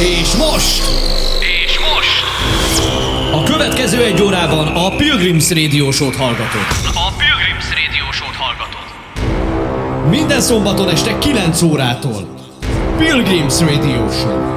És most! És most! A következő egy órában a Pilgrims Radio Show-t hallgatod. A Pilgrims Radio Show-t hallgatod. Minden szombaton este 9 órától. Pilgrims Radio Show.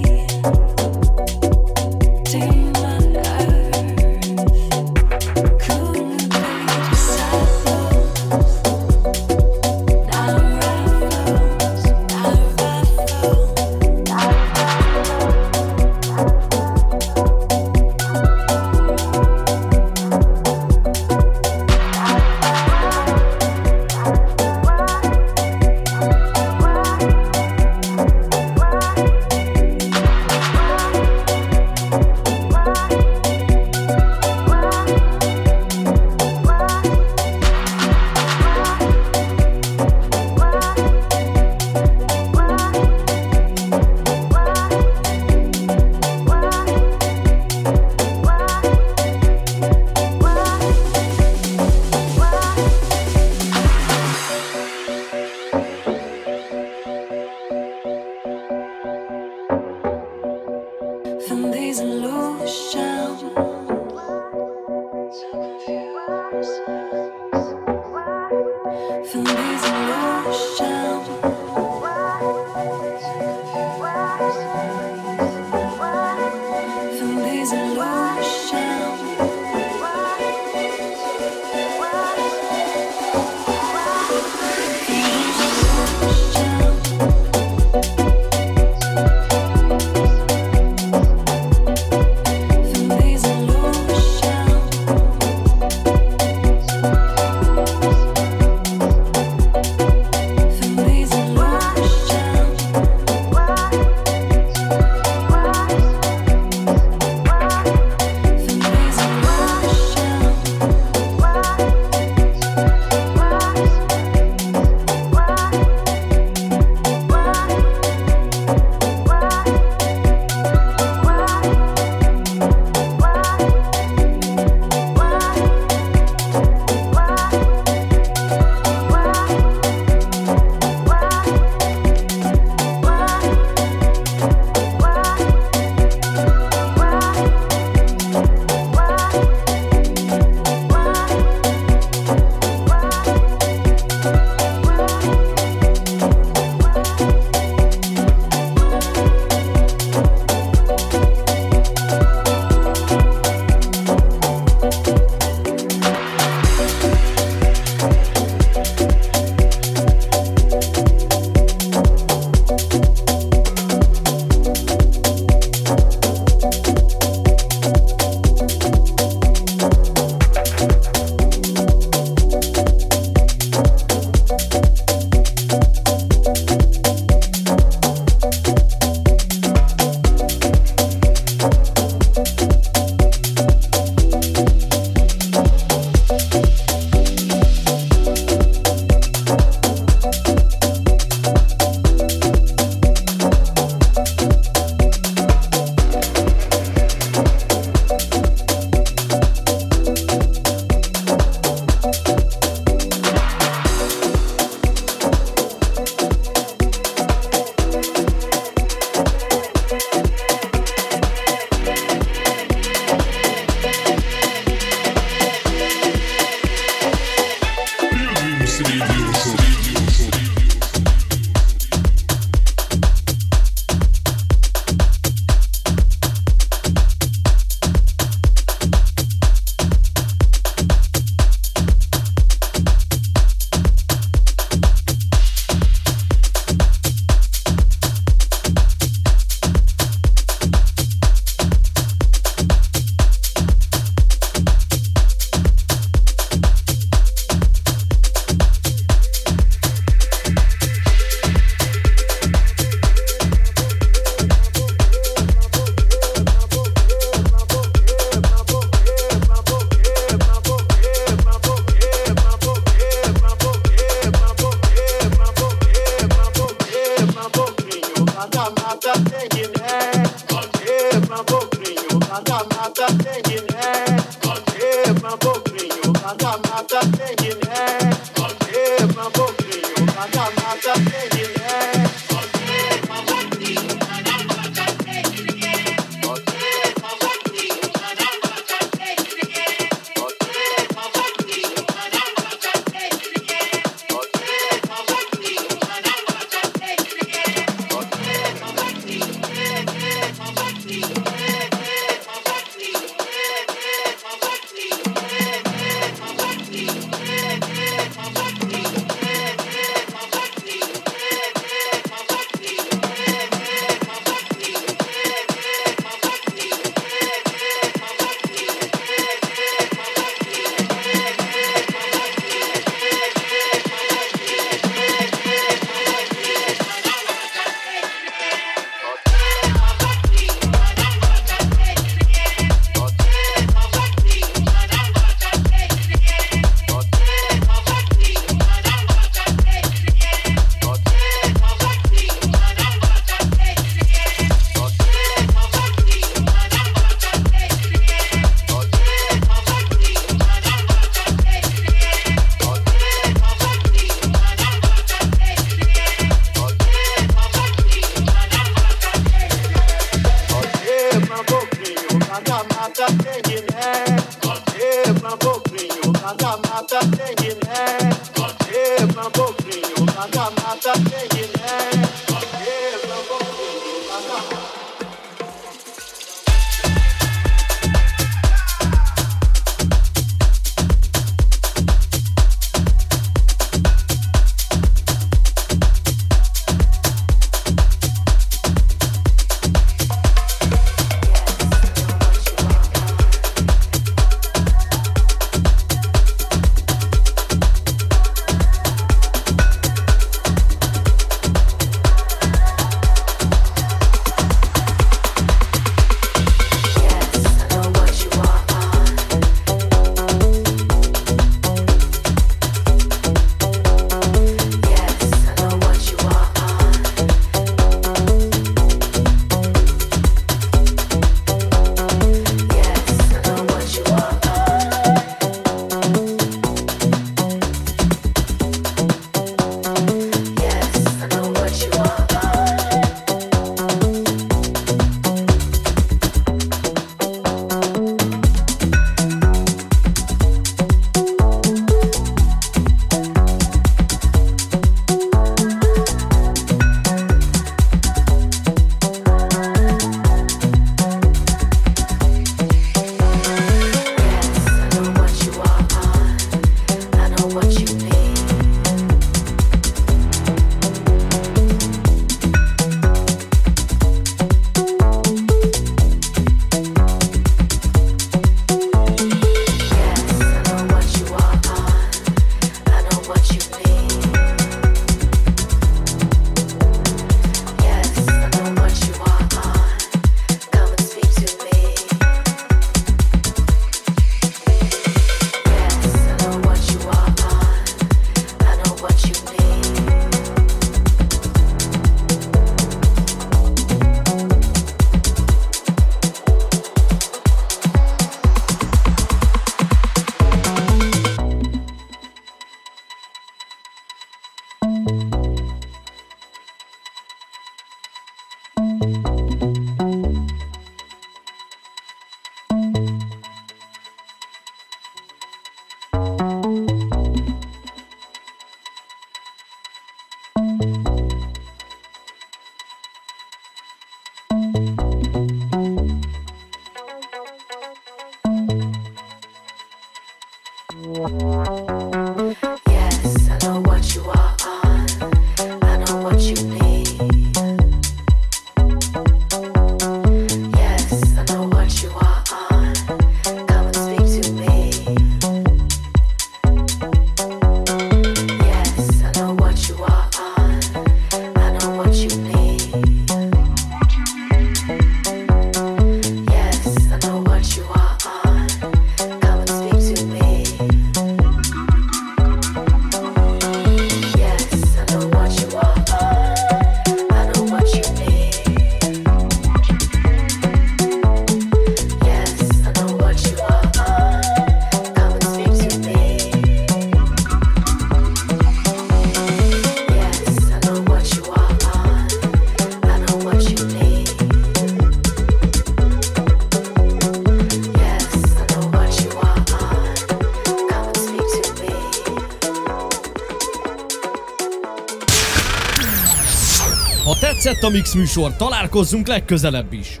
Ha tetszett a Mix műsor, találkozzunk legközelebb is.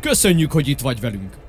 Köszönjük, hogy itt vagy velünk.